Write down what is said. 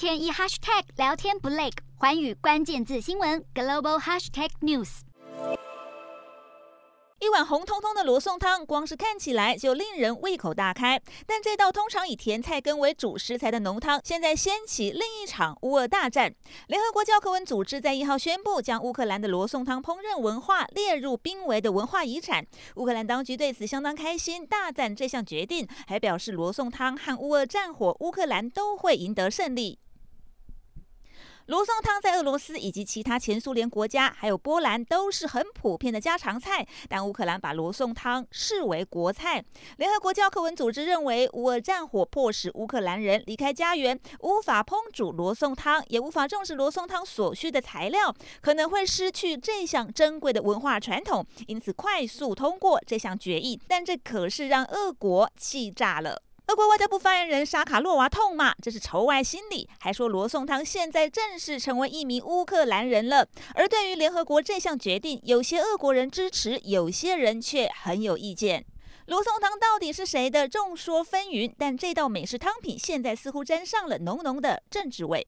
天一 hashtag 聊天不累，环宇关键字新闻 global hashtag news。一碗红彤彤的罗宋汤，光是看起来就令人胃口大开。但这道通常以甜菜根为主食材的浓汤，现在掀起另一场乌俄大战。联合国教科文组织在一号宣布，将乌克兰的罗宋汤烹饪文化列入濒危的文化遗产。乌克兰当局对此相当开心，大赞这项决定，还表示罗宋汤和乌俄战火，乌克兰都会赢得胜利。罗宋汤在俄罗斯以及其他前苏联国家，还有波兰都是很普遍的家常菜，但乌克兰把罗宋汤视为国菜。联合国教科文组织认为，乌俄战火迫使乌克兰人离开家园，无法烹煮罗宋汤，也无法种植罗宋汤所需的材料，可能会失去这项珍贵的文化传统，因此快速通过这项决议。但这可是让俄国气炸了。俄国外交部发言人沙卡洛娃痛骂：“这是仇外心理。”还说罗宋汤现在正式成为一名乌克兰人了。而对于联合国这项决定，有些俄国人支持，有些人却很有意见。罗宋汤到底是谁的？众说纷纭。但这道美式汤品现在似乎沾上了浓浓的政治味。